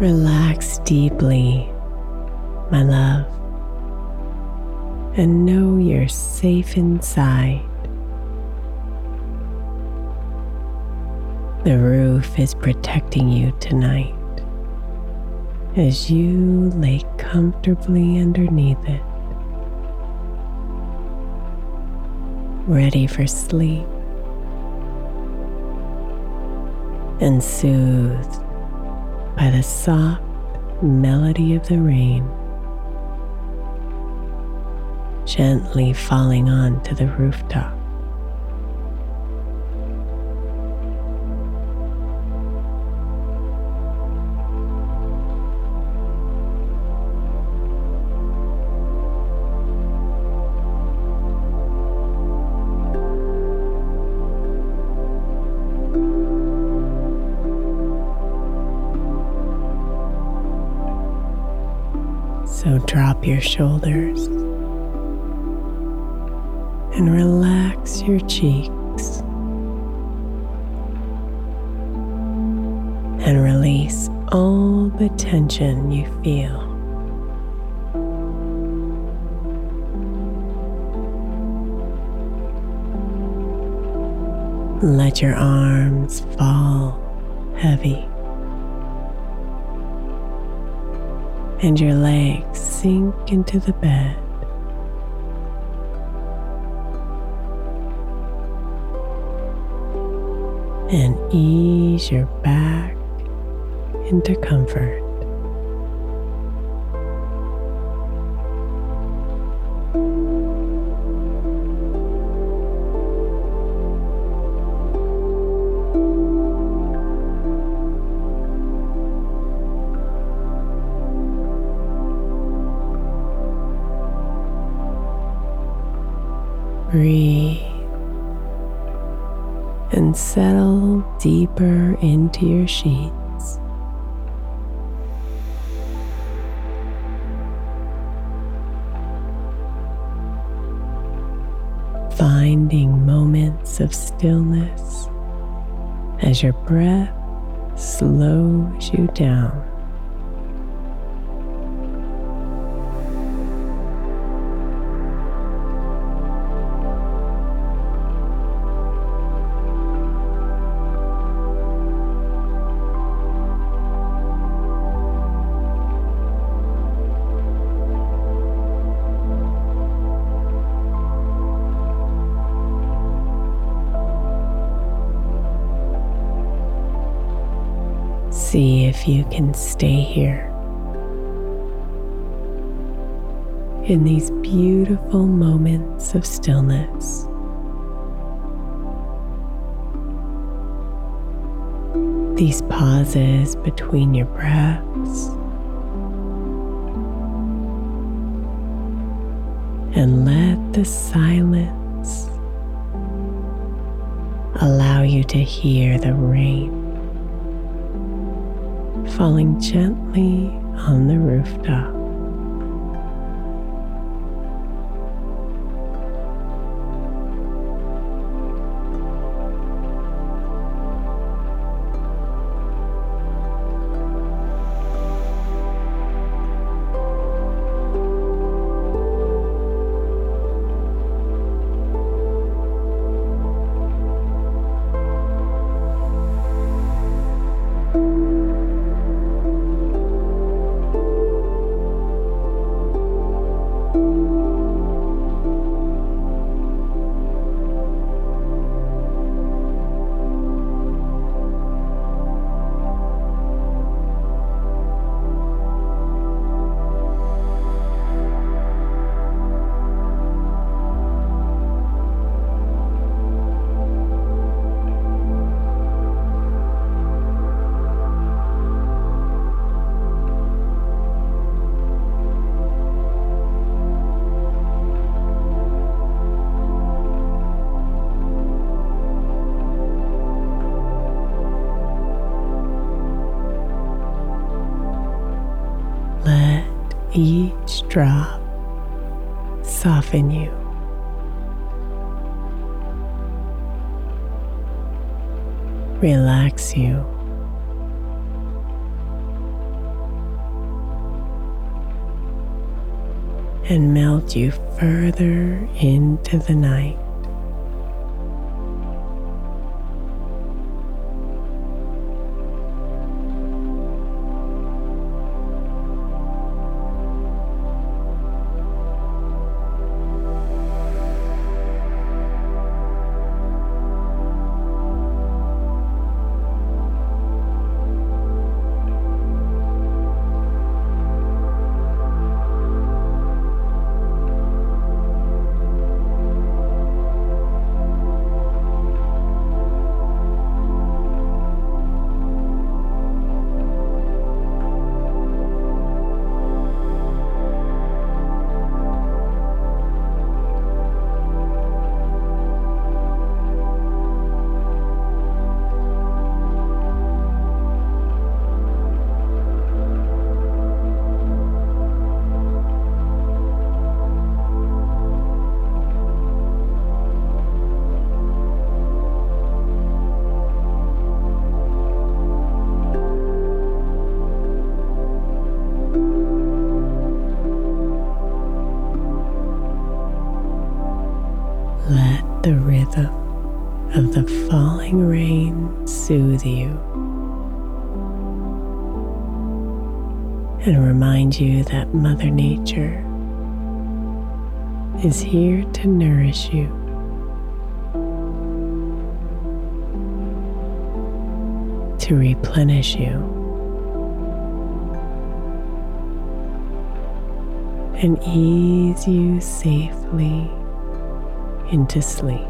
Relax deeply, my love, and know you're safe inside. The roof is protecting you tonight as you lay comfortably underneath it, ready for sleep and soothed by the soft melody of the rain gently falling onto the rooftop. Drop your shoulders and relax your cheeks and release all the tension you feel. Let your arms fall heavy and your legs sink into the bed. And ease your back into comfort. Sheets. Finding moments of stillness as your breath slows you down. If you can stay here in these beautiful moments of stillness. These pauses between your breaths. And let the silence allow you to hear the rain falling gently on the rooftop. Each drop soften you. Relax you. And melt you further into the night. You and remind you that Mother Nature is here to nourish you. To replenish you and ease you safely into sleep.